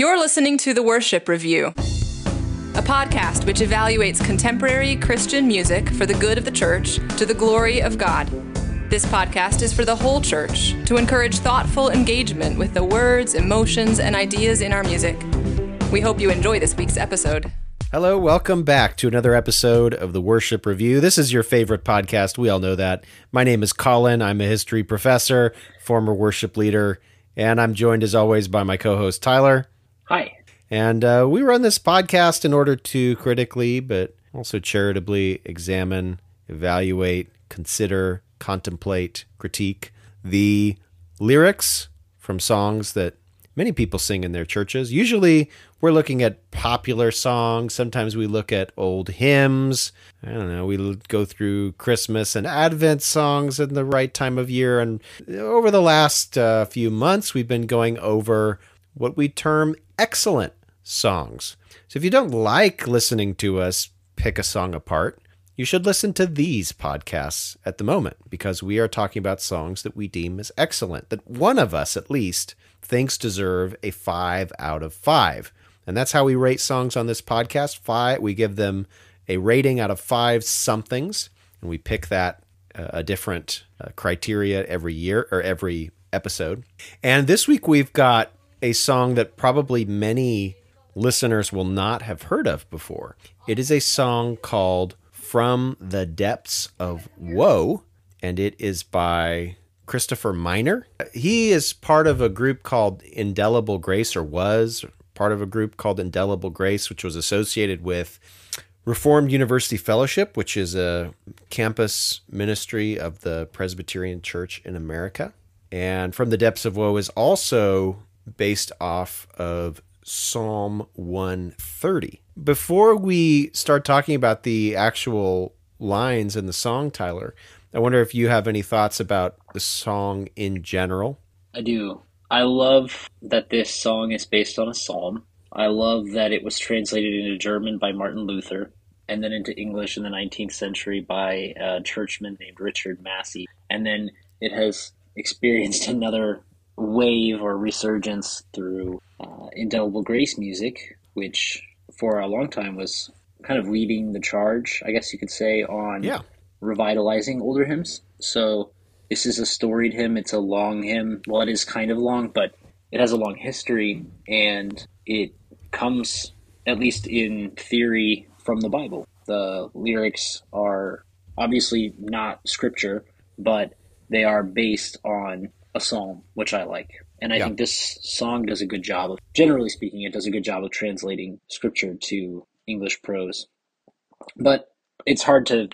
You're listening to The Worship Review, a podcast which evaluates contemporary Christian music for the good of the church to the glory of God. This podcast is for the whole church to encourage thoughtful engagement with the words, emotions, and ideas in our music. We hope you enjoy this week's episode. Hello, welcome back to another episode of the Worship Review. This is your favorite podcast. We all know that. My name is Colin. I'm a history professor, former worship leader, and I'm joined as always by my co host, Tyler. Hi. And uh, we run this podcast in order to critically, but also charitably examine, evaluate, consider, contemplate, critique the lyrics from songs that many people sing in their churches. Usually we're looking at popular songs. Sometimes we look at old hymns. I don't know. We go through Christmas and Advent songs in the right time of year. And over the last uh, few months, we've been going over what we term excellent songs. So if you don't like listening to us pick a song apart, you should listen to these podcasts at the moment because we are talking about songs that we deem as excellent, that one of us at least thinks deserve a five out of five. And that's how we rate songs on this podcast. Five, we give them a rating out of five somethings, and we pick that uh, a different uh, criteria every year or every episode. And this week we've got a song that probably many listeners will not have heard of before. It is a song called From the Depths of Woe, and it is by Christopher Miner. He is part of a group called Indelible Grace, or was part of a group called Indelible Grace, which was associated with Reformed University Fellowship, which is a campus ministry of the Presbyterian Church in America. And From the Depths of Woe is also based off of Psalm 130. Before we start talking about the actual lines in the song, Tyler, I wonder if you have any thoughts about the song in general. I do. I love that this song is based on a psalm. I love that it was translated into German by Martin Luther and then into English in the 19th century by a churchman named Richard Massie. And then it has experienced another wave or resurgence through uh, Indelible Grace music, which for a long time was kind of leading the charge, I guess you could say, on Yeah. revitalizing older hymns. So this is a storied hymn. It's a long hymn. Well, it is kind of long, but it has a long history, and it comes, at least in theory, from the Bible. The lyrics are obviously not scripture, but they are based on a psalm, which I like. And I Yeah. think this song does a good job of, generally speaking, it does a good job of translating scripture to English prose. But it's hard to,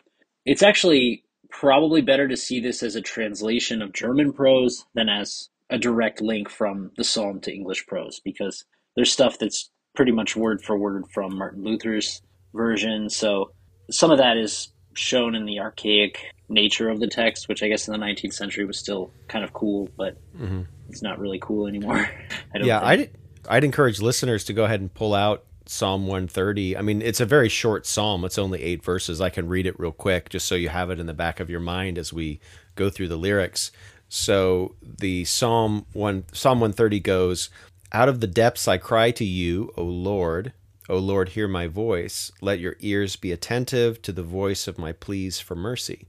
it's actually probably better to see this as a translation of German prose than as a direct link from the psalm to English prose because there's stuff that's pretty much word for word from Martin Luther's version. So some of that is shown in the archaic nature of the text, which I guess in the 19th century was still kind of cool, but mm-hmm. it's not really cool anymore. I don't Yeah, think. I'd, I'd encourage listeners to go ahead and pull out Psalm 130. I mean, it's a very short psalm. It's only eight verses. I can read it real quick just so you have it in the back of your mind as we go through the lyrics. So the Psalm one Psalm 130 goes, Out of the depths I cry to you, O Lord. O Lord, hear my voice. Let your ears be attentive to the voice of my pleas for mercy.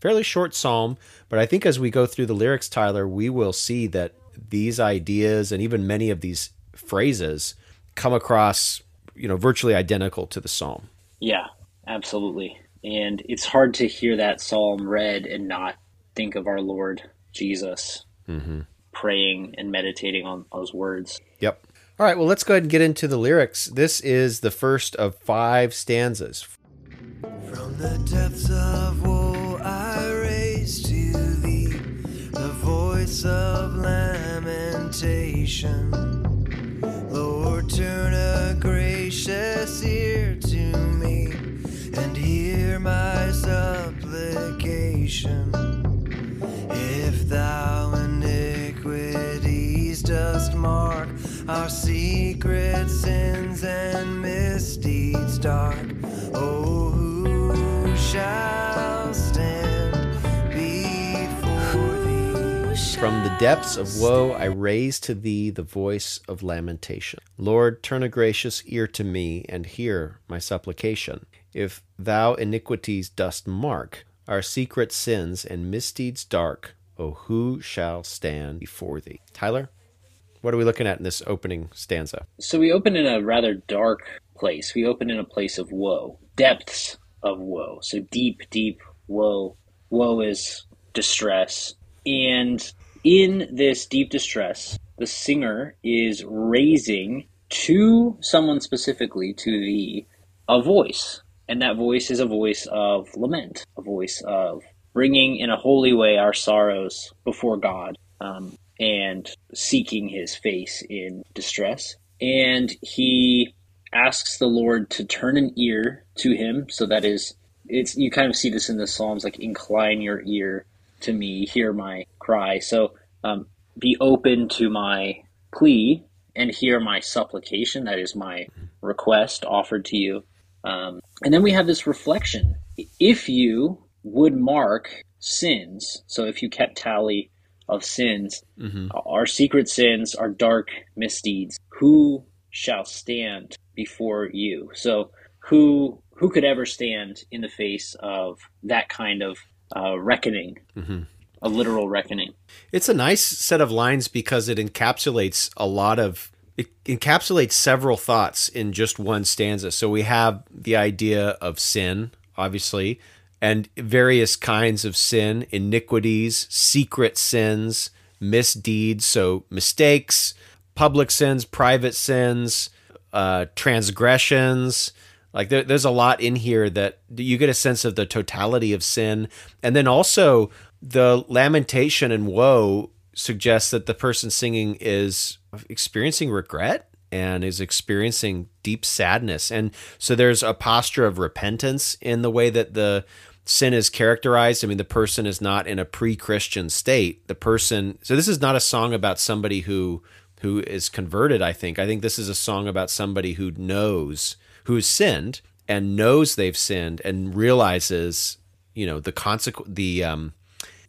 Fairly short psalm, but I think as we go through the lyrics, Tyler, we will see that these ideas and even many of these phrases come across, you know, virtually identical to the psalm. Yeah, absolutely. And it's hard to hear that psalm read and not think of our Lord Jesus mm-hmm. praying and meditating on those words. Yep. All right, well, let's go ahead and get into the lyrics. This is the first of five stanzas. From the depths of woe I raise to thee the voice of lamentation. Lord, turn a gracious ear to me and hear my supplication. If thou iniquities dost mark our secret sins and misdeeds dark, oh, who shall? Depths of woe, I raise to thee the voice of lamentation. Lord, turn a gracious ear to me and hear my supplication. If thou iniquities dost mark, our secret sins and misdeeds dark, O who shall stand before thee? Tyler, what are we looking at in this opening stanza? So we open in a rather dark place. We open in a place of woe, depths of woe. So deep, deep woe. Woe is distress. And in this deep distress, the singer is raising to someone specifically, to the a voice. And that voice is a voice of lament, a voice of bringing in a holy way our sorrows before God um, and seeking his face in distress. And he asks the Lord to turn an ear to him. So that is, it's you kind of see this in the Psalms, like incline your ear to me, hear my cry. So um, be open to my plea and hear my supplication. That is my request offered to you. Um, and then we have this reflection. If you would mark sins, so if you kept tally of sins, Mm-hmm. our secret sins, our dark misdeeds, who shall stand before you? So who who could ever stand in the face of that kind of uh, reckoning, Mm-hmm. a literal reckoning? It's a nice set of lines because it encapsulates a lot of it encapsulates several thoughts in just one stanza. So we have the idea of sin, obviously, and various kinds of sin, iniquities, secret sins, misdeeds, so mistakes, public sins, private sins, uh, transgressions. Like there, there's a lot in here that you get a sense of the totality of sin, and then also the lamentation and woe suggests that the person singing is experiencing regret and is experiencing deep sadness, and so there's a posture of repentance in the way that the sin is characterized. I mean, the person is not in a pre-Christian state. The person, so this is not a song about somebody who who is converted. I think. I think this is a song about somebody who knows who's sinned and knows they've sinned and realizes, you know, the consequence, the um,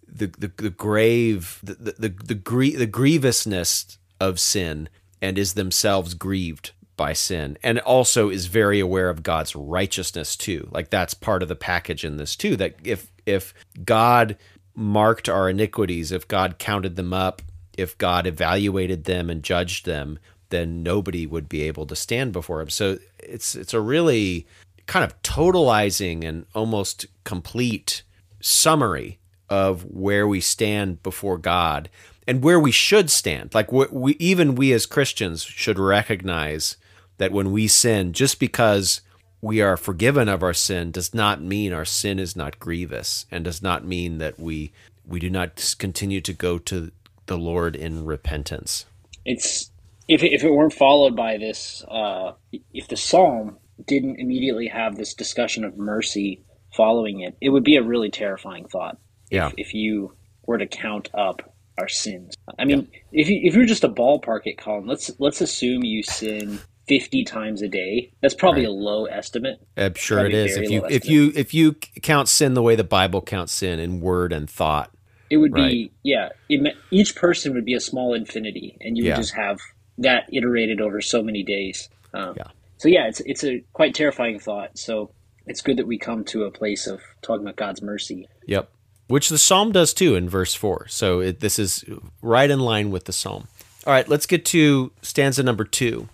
the, the the grave, the the the, the, the grievousness of sin, and is themselves grieved by sin and also is very aware of God's righteousness too. Like that's part of the package in this too that if if God marked our iniquities, if God counted them up, if God evaluated them and judged them, then nobody would be able to stand before him. So it's it's a really kind of totalizing and almost complete summary of where we stand before God and where we should stand. Like we, even we as Christians should recognize that when we sin, just because we are forgiven of our sin does not mean our sin is not grievous and does not mean that we we do not continue to go to the Lord in repentance. It's if it, if it weren't followed by this, uh, if the psalm didn't immediately have this discussion of mercy following it, it would be a really terrifying thought. Yeah. If, if you were to count up our sins, I mean, if you if you're just a ballpark it, Colin, let's let's assume you sin fifty times a day. That's probably a low estimate. I'm sure it is. If you if estimate. you if you count sin the way the Bible counts sin in word and thought, It would Right. be yeah. It, each person would be a small infinity, and you Yeah. would just have that iterated over so many days. Um, Yeah. So yeah, it's it's a quite terrifying thought. So it's good that we come to a place of talking about God's mercy. Yep. Which the psalm does too in verse 4. So it, this is right in line with the psalm. All right, let's get to stanza number 2.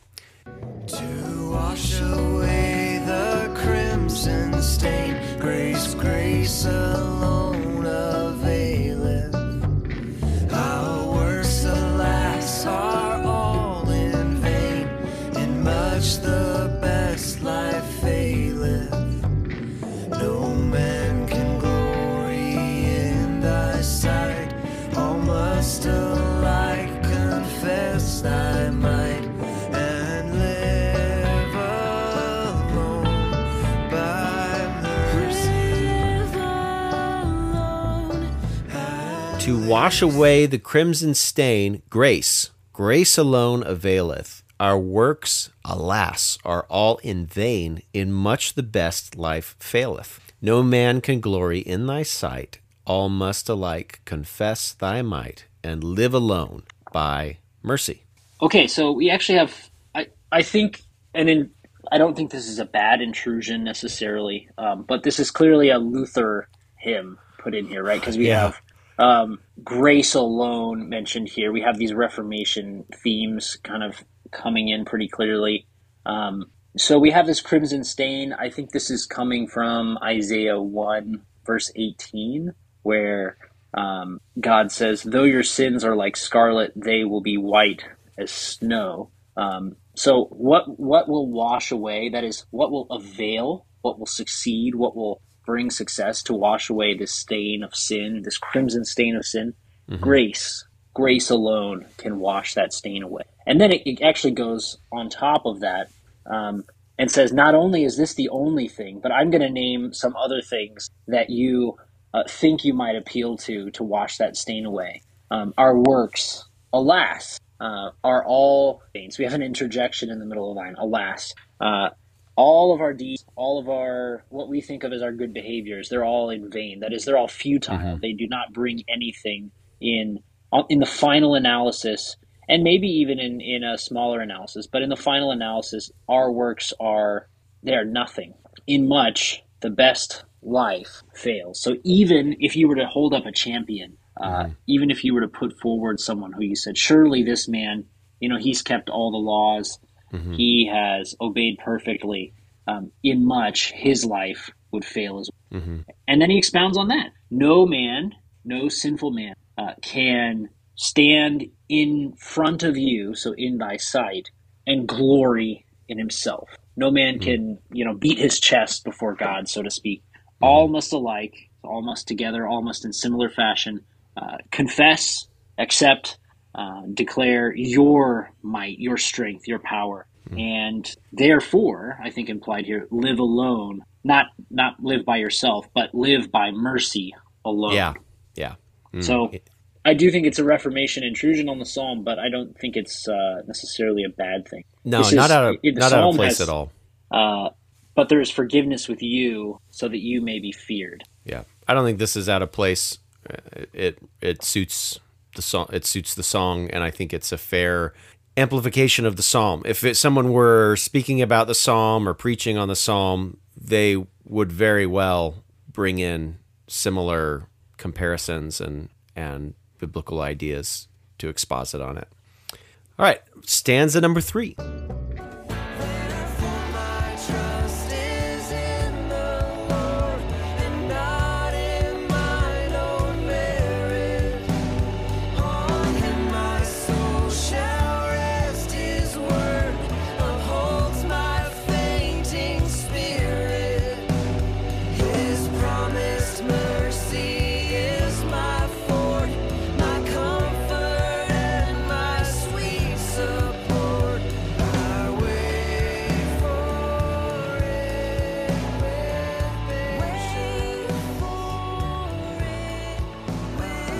To wash away the crimson stain, grace, grace alone wash away the crimson stain, grace, grace alone availeth. Our works, alas, are all in vain, in much the best life faileth. No man can glory in thy sight, all must alike confess thy might and live alone by mercy. Okay, so we actually have. I I think, and in I don't think this is a bad intrusion necessarily, um, but this is clearly a Luther hymn put in here, right? Because we Yeah. have um, grace alone mentioned here. We have these Reformation themes kind of coming in pretty clearly. Um, so we have this crimson stain. I think this is coming from Isaiah 1, verse 18, where um, God says, Though your sins are like scarlet, they will be white as snow. Um, so, what, what will wash away? That is, what will avail? What will succeed? What will bring success to wash away this stain of sin, this crimson stain of sin? Grace. Grace alone can wash that stain away. And then it, it actually goes on top of that um, and says, not only is this the only thing, but I'm going to name some other things that you uh, think you might appeal to to wash that stain away. Um, our works, alas, uh, are all stains. We have an interjection in the middle of the line, alas. Uh, all of our deeds, all of our what we think of as our good behaviors, they're all in vain. That is, they're all futile. Mm-hmm. They do not bring anything in uh, in the final analysis, and maybe even in in a smaller analysis. But in the final analysis, our works are they are nothing. In much, the best life fails. So even if you were to hold up a champion, uh, mm-hmm. even if you were to put forward someone who you said, surely this man, you know, he's kept all the laws, he has obeyed perfectly. Um, in much, his life would fail as well. Mm-hmm. And then he expounds on that. No man, no sinful man, uh, can stand in front of you, so in thy sight, and glory in himself. No man can, you know, beat his chest before God, so to speak. All must alike, all must together, all must in similar fashion uh, confess, accept, uh, declare your might, your strength, your power, and therefore, I think implied here, live alone. Not not live by yourself, but live by mercy alone. Yeah. Yeah. So I do think it's a Reformation intrusion on the psalm, but I don't think it's uh, necessarily a bad thing. No, This not is- out of the not out of place has, at all. Uh, but there is forgiveness with you, so that you may be feared. Yeah, I don't think this is out of place. Uh, It it suits the song. It suits the song, and I think it's a fair amplification of the psalm. If it, someone were speaking about the psalm or preaching on the psalm, they would very well bring in similar comparisons and and biblical ideas to exposit on it. All right, stanza number three.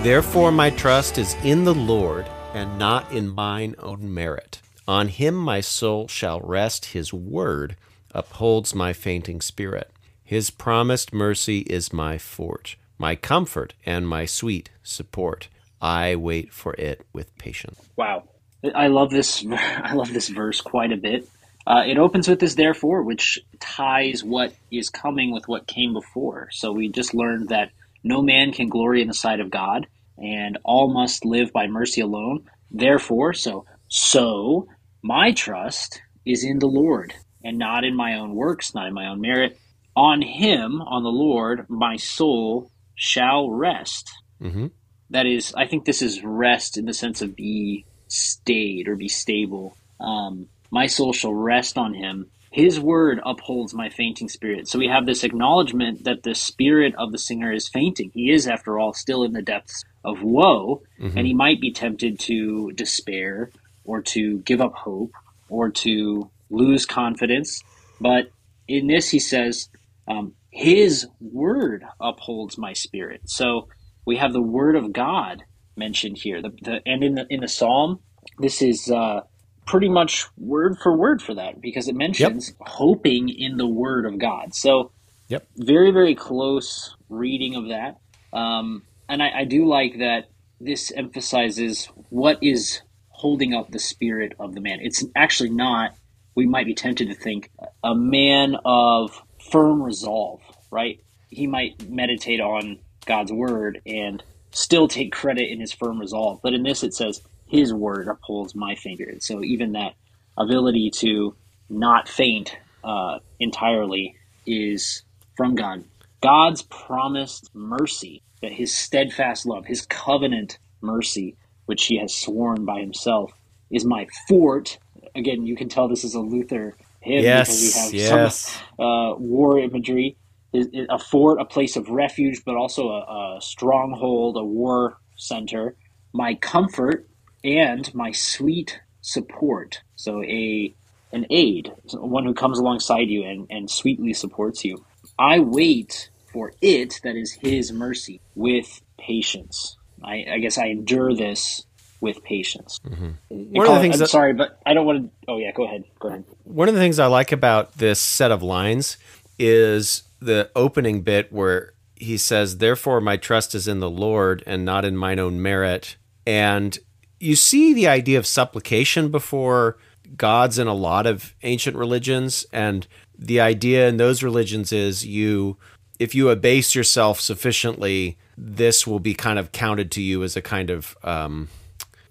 Therefore, my trust is in the Lord and not in mine own merit. On him my soul shall rest. His word upholds my fainting spirit. His promised mercy is my fort, my comfort, and my sweet support. I wait for it with patience. Wow, I love this. I love this verse quite a bit. Uh, it opens with this therefore, which ties what is coming with what came before. So we just learned that no man can glory in the sight of God, and all must live by mercy alone. Therefore, so so my trust is in the Lord, and not in my own works, not in my own merit. On Him, on the Lord, my soul shall rest. Mhm. That is, I think this is rest in the sense of be stayed or be stable. Um, my soul shall rest on him. His word upholds my fainting spirit. So we have this acknowledgement that the spirit of the singer is fainting. He is, after all, still in the depths of woe, and he might be tempted to despair or to give up hope or to lose confidence. But in this, he says, um, His word upholds my spirit. So we have the word of God mentioned here. The, the, and in the in the psalm, this is uh, pretty much word for word for that because it mentions hoping in the word of God. So Yep. very very close reading of that. Um, and I, I do like that this emphasizes what is holding up the spirit of the man. It's actually not, we might be tempted to think, a man of firm resolve, right? He might meditate on God's word and still take credit in his firm resolve. But in this, it says, His word upholds my finger. So even that ability to not faint uh, entirely is from God. God's promised mercy, that his steadfast love, his covenant mercy, which he has sworn by himself, is my fort. Again, you can tell this is a Luther hymn Yes, because we have yes. some uh, war imagery. Is- is A fort, a place of refuge, but also a, a stronghold, a war center. My comfort and my sweet support. So a an aid, one who comes alongside you and, and sweetly supports you. I wait for it, that is his mercy, with patience. I, I guess I endure this with patience. Mm-hmm. One of the things I'm that- sorry, but I don't want to. Oh yeah, go ahead. Go ahead. One of the things I like about this set of lines is the opening bit where he says, Therefore, my trust is in the Lord and not in mine own merit. And you see the idea of supplication before gods in a lot of ancient religions. And the idea in those religions is you, if you abase yourself sufficiently, this will be kind of counted to you as a kind of um,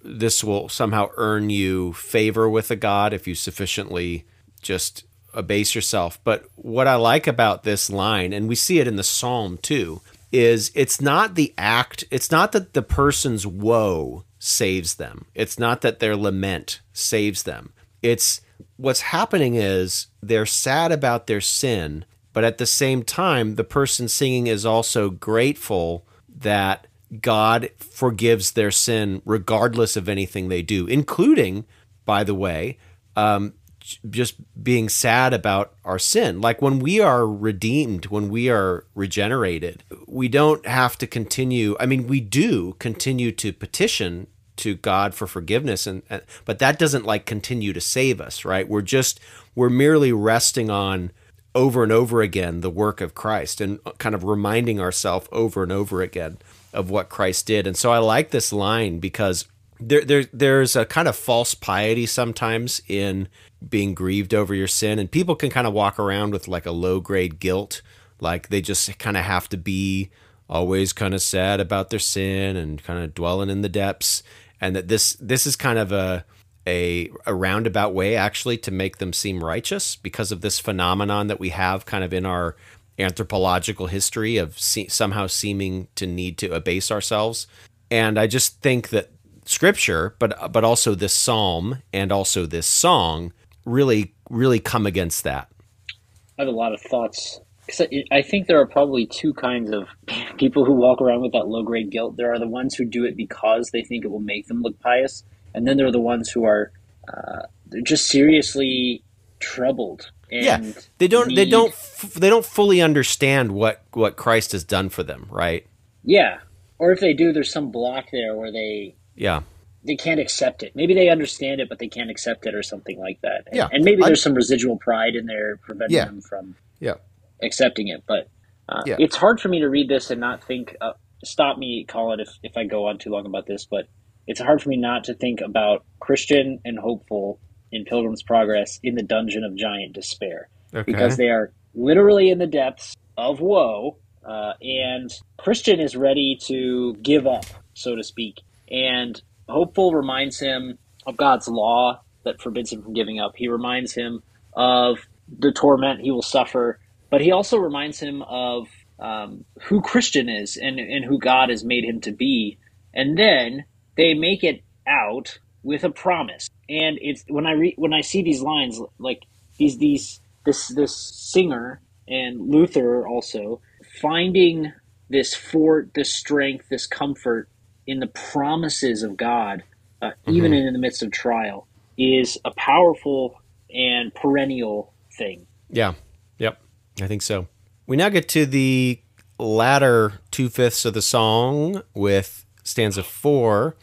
this will somehow earn you favor with a god if you sufficiently just abase yourself. But what I like about this line, and we see it in the psalm too, is it's not the act, it's not that the person's woe saves them, it's not that their lament saves them. It's what's happening is they're sad about their sin, but at the same time, the person singing is also grateful that God forgives their sin regardless of anything they do, including, by the way, um, just being sad about our sin. Like when we are redeemed, when we are regenerated, we don't have to continue. I mean, we do continue to petition to God for forgiveness, and, and but that doesn't like continue to save us, right? We're just we're merely resting on over and over again the work of Christ and uh, kind of reminding ourselves over and over again of what Christ did. And so I like this line because there, there there's a kind of false piety sometimes in being grieved over your sin and people can kind of walk around with like a low grade guilt like they just kind of have to be always kind of sad about their sin and kind of dwelling in the depths and that this this is kind of a a, a roundabout way actually to make them seem righteous because of this phenomenon that we have kind of in our anthropological history of se- somehow seeming to need to abase ourselves and i just think that scripture but but also this psalm and also this song really really come against that I have a lot of thoughts. 'Cause I- I think there are probably two kinds of people who walk around with that low grade guilt. There are the ones who do it because they think it will make them look pious, and then there are the ones who are uh, they're just seriously troubled. And yeah they don't they don't f- they don't fully understand what what christ has done for them right Yeah, or if they do, there's some block there where they yeah they can't accept it. Maybe they understand it, but they can't accept it, or something like that. And, Yeah. and maybe I- there's some residual pride in there preventing Yeah. them from yeah accepting it. But uh, Yeah. it's hard for me to read this and not think. Uh, stop me, Colin, if if I go on too long about this. But it's hard for me not to think about Christian and hopeful in Pilgrim's Progress in the dungeon of giant despair okay because they are literally in the depths of woe, uh, and Christian is ready to give up, so to speak. And Hopeful reminds him of God's law that forbids him from giving up. He reminds him of the torment he will suffer, but he also reminds him of um, who Christian is and, and who God has made him to be. And then they make it out with a promise. And it's when I re- when I see these lines, like these these this this singer and Luther also finding this fort, this strength, this comfort in the promises of God, uh, even in the midst of trial, is a powerful and perennial thing. Yeah. Yep. I think so. We now get to the latter two fifths of the song with stanza four.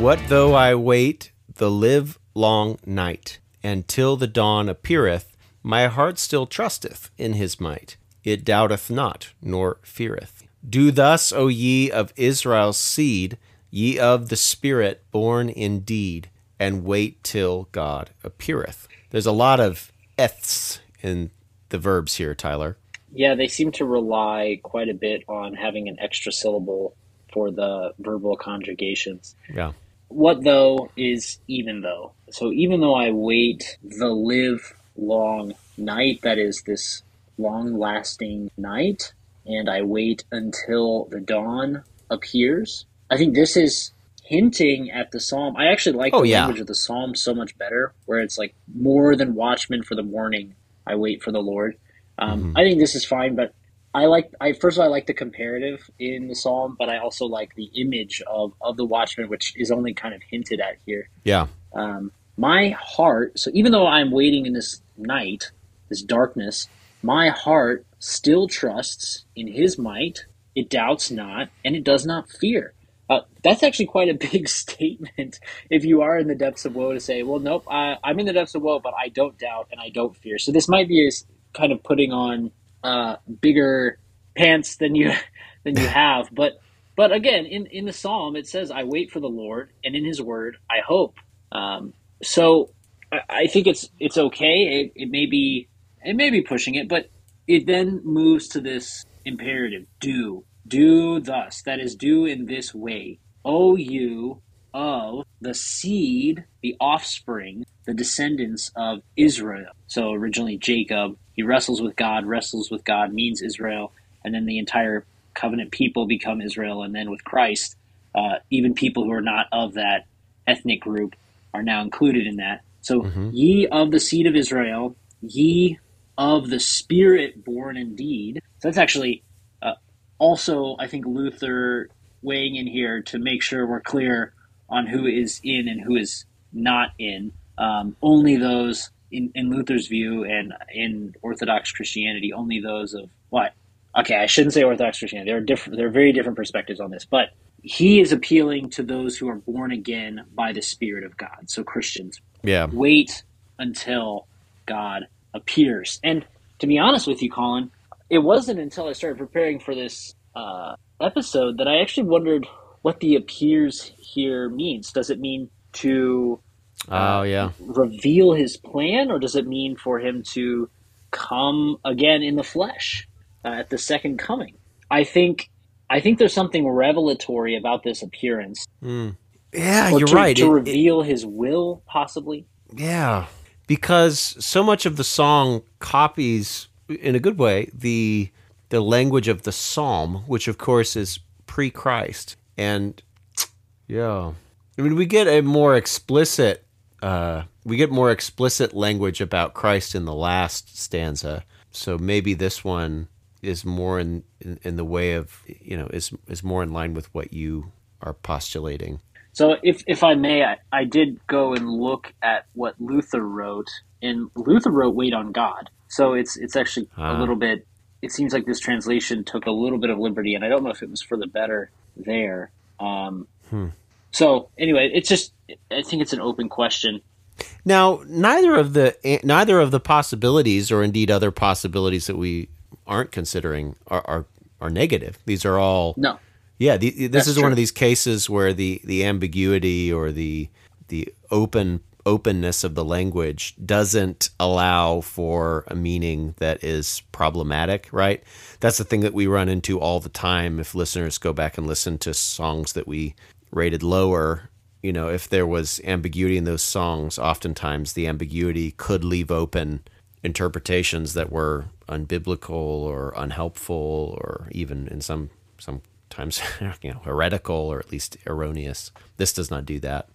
What though I wait the live long night, and till the dawn appeareth, my heart still trusteth in his might. It doubteth not, nor feareth. Do thus, O ye of Israel's seed, ye of the Spirit born indeed, and wait till God appeareth. There's a lot of eths in the verbs here, Tyler. Yeah, they seem to rely quite a bit on having an extra syllable for the verbal conjugations. Yeah. What though is even though. So even though I wait the live long night, that is this long lasting night, and I wait until the dawn appears. I think this is hinting at the psalm. I actually like Oh, the yeah. language of the psalm so much better, where it's like more than watchmen for the morning. I wait for the Lord. Um, I think this is fine, but I like. I first of all, I like the comparative in the psalm, but I also like the image of of the watchman, which is only kind of hinted at here. Yeah. Um, my heart. So even though I'm waiting in this night, this darkness, my heart still trusts in His might. It doubts not, and it does not fear. Uh, that's actually quite a big statement if you are in the depths of woe to say, well, nope, I, I'm in the depths of woe, but I don't doubt and I don't fear. So this might be a kind of putting on uh, bigger pants than you than you have, but but again, in in the psalm it says, "I wait for the Lord, and in His word I hope." Um, so I, I think it's it's okay. It, it may be it may be pushing it, but it then moves to this imperative: do do thus. That is, do in this way. O you of the seed, the offspring, the descendants of Israel. So originally Jacob, he wrestles with God. Wrestles with God means Israel, and then the entire covenant people become Israel, and then with Christ, uh, even people who are not of that ethnic group are now included in that. So, ye of the seed of Israel, ye of the Spirit born indeed. So that's actually uh, also, I think, Luther weighing in here to make sure we're clear on who is in and who is not in. Um, only those in, in Luther's view and in Orthodox Christianity, only those of what? Okay, I shouldn't say Orthodox Christianity. There are different. There are very different perspectives on this, but he is appealing to those who are born again by the Spirit of God. So Christians, Yeah. wait until God appears. And to be honest with you, Colin, it wasn't until I started preparing for this uh, episode that I actually wondered what the appears here means. Does it mean to Oh, yeah. reveal his plan, or does it mean for him to come again in the flesh uh, at the second coming? I think. I think there's something revelatory about this appearance, Yeah, or you're to, right. to It- it- reveal his will, possibly. Yeah, because so much of the song copies, in a good way, the the language of the psalm, which of course is pre-Christ, and yeah, I mean we get a more explicit, uh, we get more explicit language about Christ in the last stanza. So maybe this one is more in, in in the way of you know is is more in line with what you are postulating. So, if if I may, I, I did go and look at what Luther wrote, and Luther wrote "Wait on God." So it's it's actually Ah. a little bit. It seems like this translation took a little bit of liberty, and I don't know if it was for the better there. Um, So anyway, it's just I think it's an open question. Now, neither of the neither of the possibilities, or indeed other possibilities that we aren't considering, are are, are negative. These are all No, yeah. The, this That's is one of these cases where the the ambiguity or the the open openness of the language doesn't allow for a meaning that is problematic. Right. That's the thing that we run into all the time. If listeners go back and listen to songs that we rated lower you know, if there was ambiguity in those songs, oftentimes the ambiguity could leave open interpretations that were unbiblical or unhelpful or even in some sometimes you know heretical or at least erroneous. This does not do that.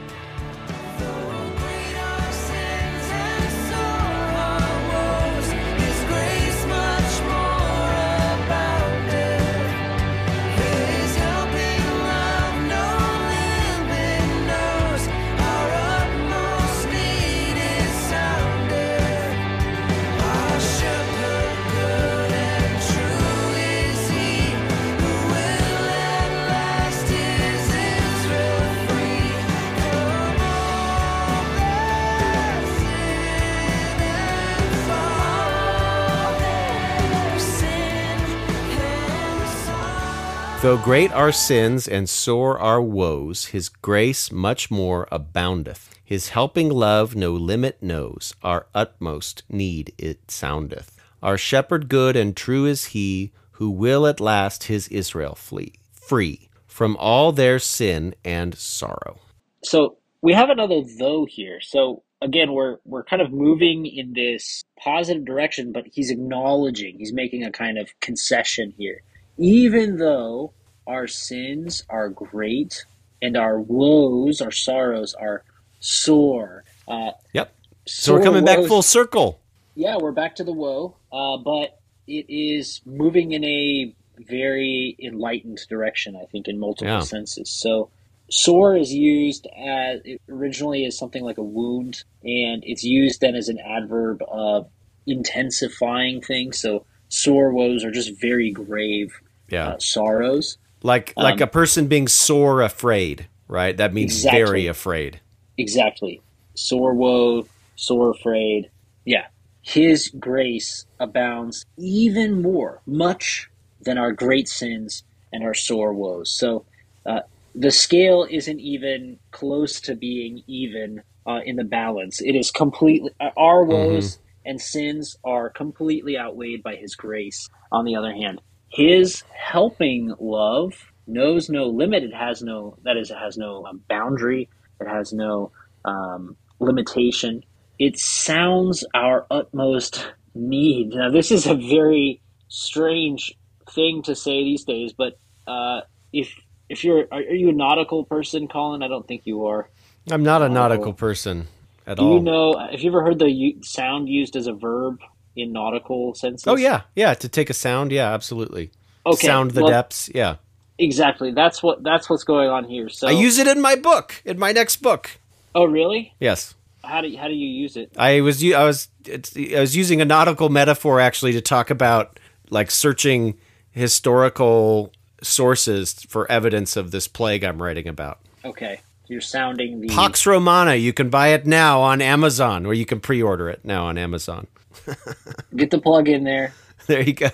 Though great our sins and sore our woes, his grace much more aboundeth. His helping love no limit knows, our utmost need it soundeth. Our shepherd good and true is he, who will at last his Israel flee, free from all their sin and sorrow. So we have another though here. So again, we're we're kind of moving in this positive direction, but he's acknowledging, he's making a kind of concession here. Even though our sins are great and our woes, our sorrows are sore. Uh, Yep. So we're coming back full circle. Yeah, we're back to the woe, uh, but it is moving in a very enlightened direction, I think, in multiple Yeah. senses. So, sore is used as originally as something like a wound, and it's used then as an adverb of intensifying things. So, sore woes are just very grave Yeah. uh, sorrows. Like like um, a person being sore afraid, right? That means Exactly. very afraid. Exactly. Sore woe, sore afraid. Yeah. His grace abounds even more, much than our great sins and our sore woes. So uh, the scale isn't even close to being even uh, in the balance. It is completely, uh, our woes and sins are completely outweighed by his grace, on the other hand. His helping love knows no limit. It has no, that is, it has no um, boundary. It has no um, limitation. It sounds our utmost need. Now, this is a very strange thing to say these days, but uh, if if you're are, are you a nautical person, Colin? I don't think you are. I'm not a Nautical. person at Do all. you know? Have you ever heard the sound used as a verb in nautical senses? Oh yeah, yeah. To take a sound, yeah, absolutely. Okay, Sound the well, depths, yeah. Exactly. That's what that's what's going on here. So, I use it in my book, in my next book. oh, really? Yes, How do how do you use it? I was I was it's, I was using a nautical metaphor actually to talk about like searching historical sources for evidence of this plague I'm writing about. Okay, you're sounding the Pax Romana, you can buy it now on Amazon, or you can pre-order it now on Amazon. get the plug in there. There you go.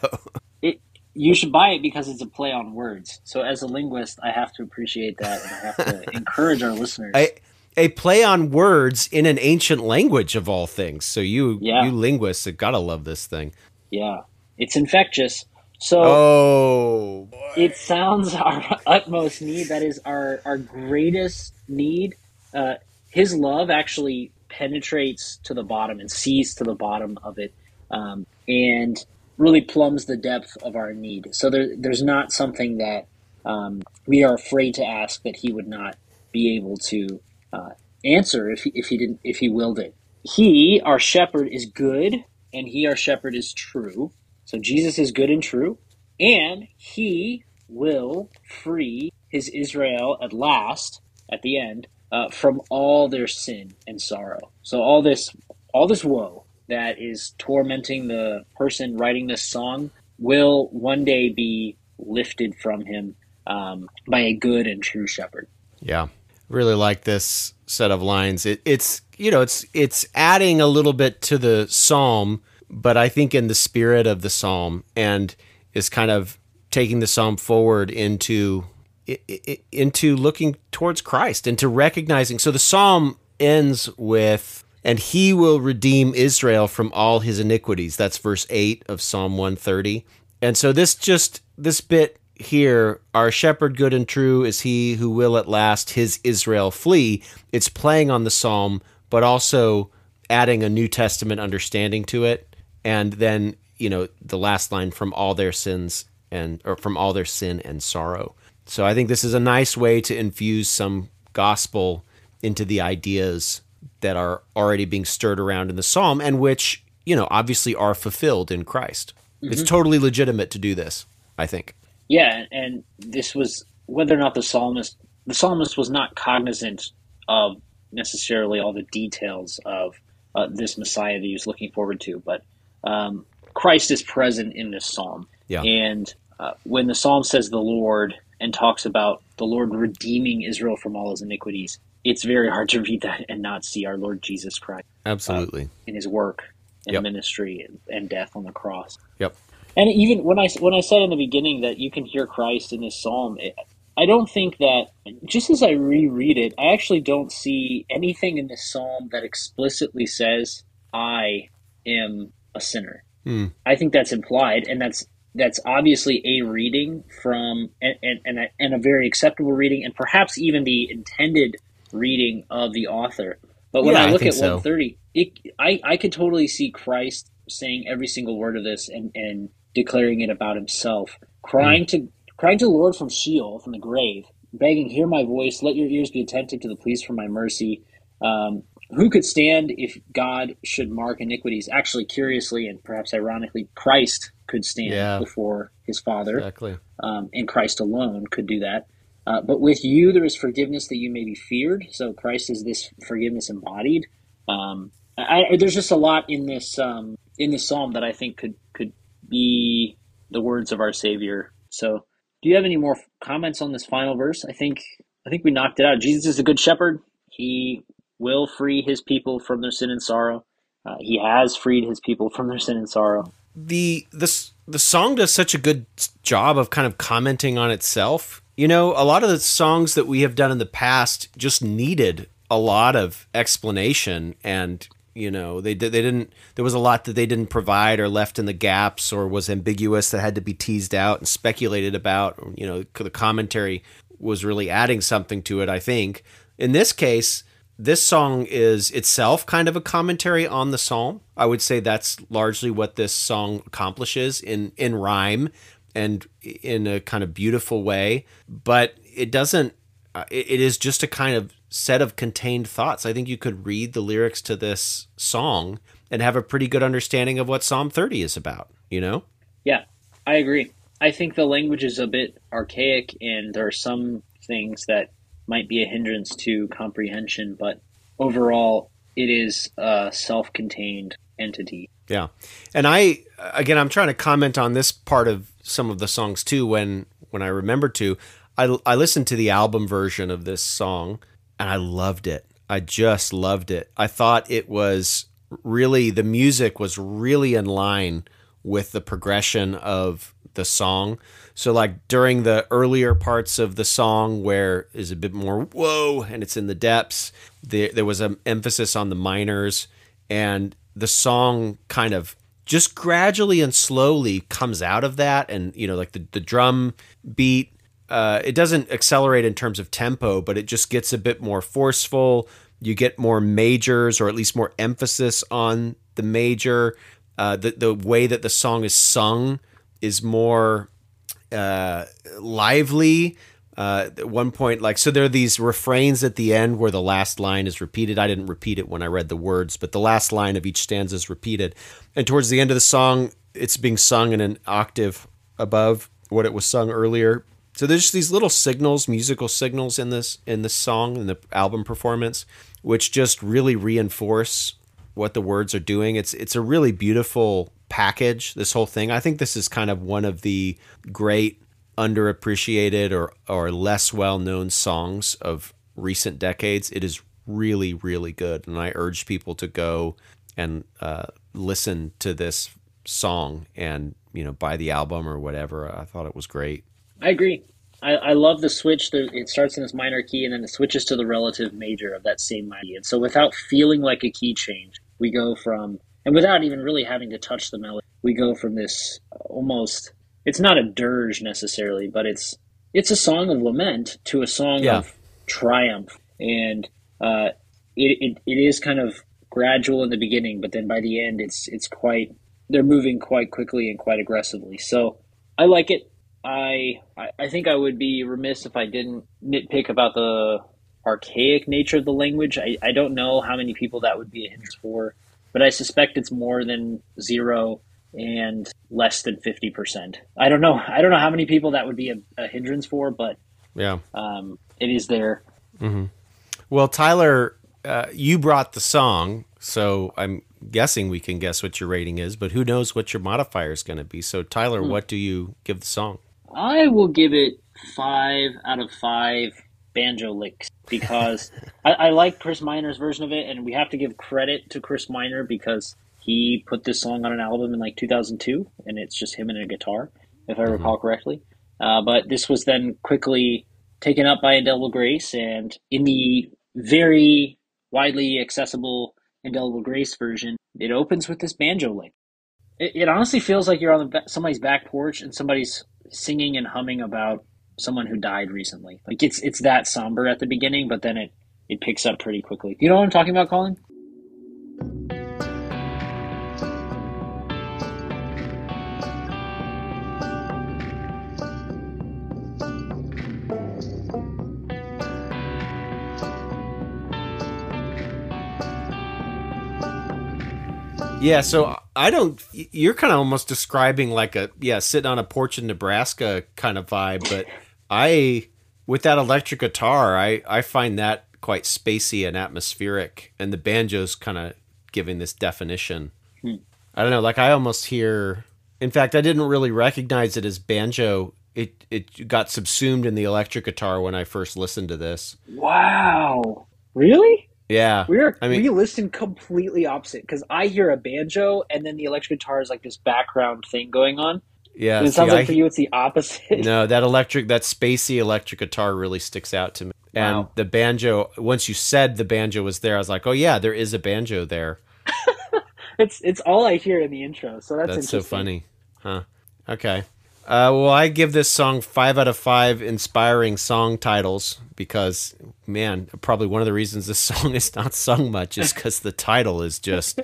it you should buy it because it's a play on words. So as a linguist, I have to appreciate that and I have to encourage our listeners. a a play on words in an ancient language of all things. So you Yeah. you linguists have gotta love this thing. yeah, it's infectious. So Oh, it sounds our utmost need. That is our our greatest need. Uh, his love actually penetrates to the bottom and sees to the bottom of it, um, and really plumbs the depth of our need. So there, there's not something that um, we are afraid to ask that he would not be able to uh, answer if he, if he didn't if he willed it. He, our shepherd, is good, and he, our shepherd, is true. So Jesus is good and true, and he will free his Israel at last, at the end, uh, from all their sin and sorrow. So all this, all this woe that is tormenting the person writing this song will one day be lifted from him um, by a good and true shepherd. yeah. Really like this set of lines. It, it's you know it's it's adding a little bit to the psalm, but I think in the spirit of the psalm, and is kind of taking the psalm forward into into looking towards Christ, into recognizing. So the psalm ends with, "And He will redeem Israel from all his iniquities." That's verse eight of Psalm one thirty. And so this just this bit here, our shepherd good and true is he who will at last his Israel flee. It's playing on the psalm, but also adding a New Testament understanding to it. And then, you know, the last line from all their sins and or from all their sin and sorrow. So I think this is a nice way to infuse some gospel into the ideas that are already being stirred around in the psalm and which, you know, obviously are fulfilled in Christ. It's totally legitimate to do this, I think. Yeah, and this was whether or not the psalmist the psalmist was not cognizant of necessarily all the details of uh, this Messiah that he was looking forward to, but um, Christ is present in this psalm. Yeah. And uh, when the psalm says the Lord and talks about the Lord redeeming Israel from all his iniquities, it's very hard to read that and not see our Lord Jesus Christ Absolutely. in his work and Yep. ministry and, death on the cross. Yep. And even when I when I said in the beginning that you can hear Christ in this psalm, it, I don't think that just as I reread it, I actually don't see anything in this psalm that explicitly says I am a sinner. Hmm. I think that's implied, and that's that's obviously a reading from and and, and, a, and a very acceptable reading, and perhaps even the intended reading of the author. But when Yeah, I I look think at so. 130, it, I I could totally see Christ saying every single word of this and and declaring it about himself, crying to crying to the Lord from Sheol, from the grave, begging, "Hear my voice. Let your ears be attentive to the pleas for my mercy." Um, who could stand if God should mark iniquities? Actually, curiously and perhaps ironically, Christ could stand Yeah. before his Father, Exactly. um, and Christ alone could do that. Uh, but with you, there is forgiveness that you may be feared. So Christ is this forgiveness embodied. Um, I, I, there's just a lot in this um, in this psalm that I think could could be the words of our Savior. So, do you have any more comments on this final verse? I think I think we knocked it out. Jesus is a good shepherd. He will free his people from their sin and sorrow. Uh, he has freed his people from their sin and sorrow. The this the song does such a good job of kind of commenting on itself. You know, a lot of the songs that we have done in the past just needed a lot of explanation and you know they they didn't there was a lot that they didn't provide or left in the gaps or was ambiguous that had to be teased out and speculated about you know the commentary was really adding something to it i think in this case this song is itself kind of a commentary on the psalm. I would say that's largely what this song accomplishes in in rhyme and in a kind of beautiful way. But it doesn't. Uh, it, it is just a kind of set of contained thoughts. I think you could read the lyrics to this song and have a pretty good understanding of what Psalm 30 is about. You know? Yeah, I agree. I think the language is a bit archaic, and there are some things that might be a hindrance to comprehension, but overall, it is a self contained entity. Yeah. And I again I'm trying to comment on this part of some of the songs too when when I remember to. I I listened to the album version of this song and I loved it. I just loved it. I thought it was really the music was really in line with the progression of the song. So like during the earlier parts of the song where is a bit more woe and it's in the depths, there there was an emphasis on the minors and the song kind of just gradually and slowly comes out of that and you know like the, the drum beat uh, it doesn't accelerate in terms of tempo but it just gets a bit more forceful you get more majors or at least more emphasis on the major uh, the, the way that the song is sung is more uh, lively. Uh, at one point, like, so there are these refrains at the end where the last line is repeated. I didn't repeat it when I read the words, but the last line of each stanza is repeated. And towards the end of the song, it's being sung in an octave above what it was sung earlier. So there's just these little signals, musical signals in this in this song in the album performance, which just really reinforce what the words are doing. It's it's a really beautiful package. This whole thing. I think this is kind of one of the great underappreciated or or less well known songs of recent decades. It is really really good, and I urge people to go and uh, listen to this song and you know buy the album or whatever. I thought it was great. I agree. I, I love the switch. The, it starts in this minor key and then it switches to the relative major of that same minor key. And so without feeling like a key change, we go from, and without even really having to touch the melody, we go from this almost, it's not a dirge necessarily, but it's, it's a song of lament to a song Yeah. of triumph. And uh, it, it, it is kind of gradual in the beginning, but then by the end, it's, it's quite, they're moving quite quickly and quite aggressively. So I like it. I I think I would be remiss if I didn't nitpick about the archaic nature of the language. I, I don't know how many people that would be a hindrance for, but I suspect it's more than zero and less than fifty percent. I don't know. I don't know how many people that would be a, a hindrance for, but Yeah. um, it is there. Well, Tyler, uh, you brought the song, so I'm guessing we can guess what your rating is, but who knows what your modifier is going to be. So, Tyler, what do you give the song? I will give it five out of five banjo licks because I, I like Chris Miner's version of it, and we have to give credit to Chris Miner because he put this song on an album in like 2002, and it's just him and a guitar, if I recall correctly. Uh, but this was then quickly taken up by Indelible Grace, and in the very widely accessible Indelible Grace version, it opens with this banjo lick. It, it honestly feels like you're on the, somebody's back porch and somebody's singing and humming about someone who died recently. Like it's it's that somber at the beginning, but then it it picks up pretty quickly. You know what I'm talking about, Colin? Yeah, so I don't. You're kind of almost describing like a yeah, sitting on a porch in Nebraska kind of vibe, but I with that electric guitar, I I find that quite spacey and atmospheric, and the banjo's kind of giving this definition. Hmm. I don't know, like I almost hear. In fact, I didn't really recognize it as banjo. It it got subsumed in the electric guitar when I first listened to this. Wow. Really? Yeah, We're I mean, we listen completely opposite because I hear a banjo and then the electric guitar is like this background thing going on. yeah. And it see, sounds like I- for you it's the opposite. No, that electric, that spacey electric guitar really sticks out to me. And Wow. the banjo, once you said the banjo was there, I was like, oh yeah, there is a banjo there. It's it's all I hear in the intro. So that's That's so funny, huh? Okay. Uh, well, I give this song five out of five inspiring song titles because, man, probably one of the reasons this song is not sung much is because the title is just,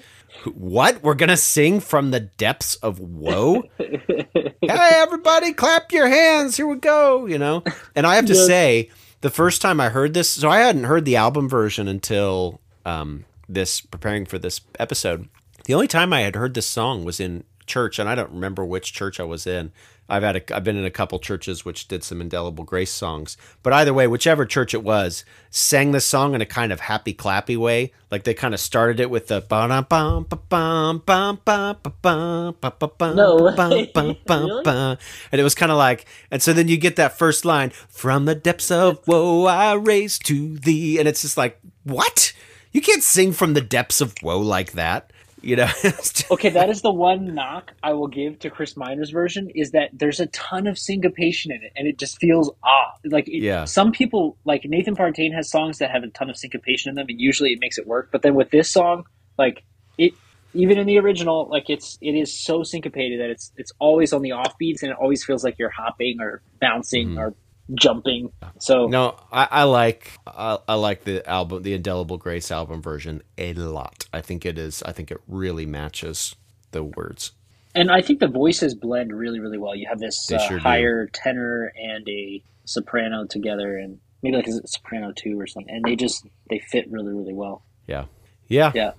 what? We're going to sing from the depths of woe? hey, everybody, clap your hands. Here we go. You know? And I have to Yes. say, the first time I heard this, so I hadn't heard the album version until um, this, preparing for this episode. The only time I had heard this song was in church, and I don't remember which church I was in. I've had a, I've been in a couple churches which did some indelible grace songs, but either way, whichever church it was, sang this song in a kind of happy clappy way. Like they kind of started it with the ba bum bum bum bum bum bum bum No bum bum bum, and it was kind of like, and so then you get that first line from the depths of woe I raise to thee, and it's just like, what? You can't sing from the depths of woe like that, you know? Okay, that is the one knock I will give to Chris Miner's version is that there's a ton of syncopation in it, and it just feels off. Like, it, Yeah. some people, like Nathan Partain, has songs that have a ton of syncopation in them, and usually it makes it work. But then with this song, like it, even in the original, like it's it is so syncopated that it's it's always on the offbeats, and it always feels like you're hopping or bouncing mm-hmm. or jumping. So. No, I, I like I, I like the album, the Indelible Grace album version a lot. I think it is. I think it really matches the words. And I think the voices blend really, really well. You have this uh, sure do. higher tenor and a soprano together, and maybe like a soprano two or something, and they just they fit really, really well. Yeah, yeah, Yeah,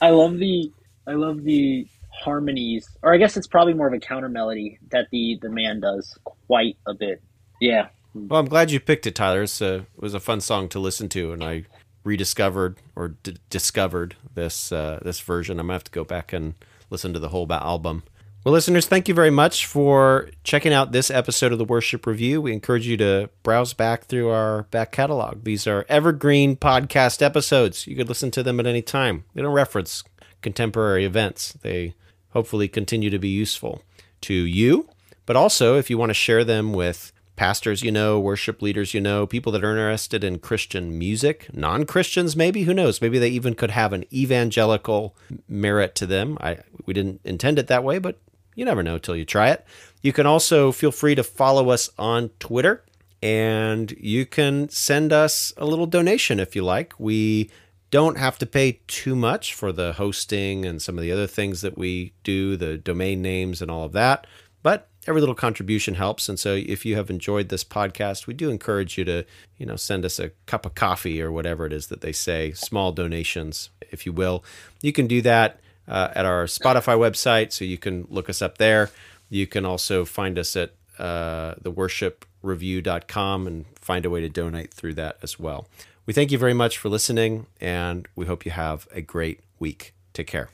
I love the I love the harmonies, or I guess it's probably more of a counter melody that the the man does quite a bit. Yeah, Well, I'm glad you picked it, Tyler. A, it was a fun song to listen to, and I rediscovered or d- discovered this uh, this version. I'm gonna have to go back and listen to the whole album. Well, listeners, thank you very much for checking out this episode of the Worship Review. We encourage you to browse back through our back catalog. These are evergreen podcast episodes. You could listen to them at any time. They don't reference contemporary events. They hopefully continue to be useful to you, but also if you want to share them with pastors you know, worship leaders you know, people that are interested in Christian music, non Christians maybe, who knows? Maybe they even could have an evangelical merit to them. I we didn't intend it that way, but you never know till you try it. You can also feel free to follow us on Twitter and you can send us a little donation if you like. We don't have to pay too much for the hosting and some of the other things that we do, the domain names and all of that. But every little contribution helps. And so if you have enjoyed this podcast, we do encourage you to, you know, send us a cup of coffee or whatever it is that they say, small donations, if you will. You can do that uh, at our Spotify website, so you can look us up there. You can also find us at uh, theworshipreview.com and find a way to donate through that as well. We thank you very much for listening, and we hope you have a great week. Take care.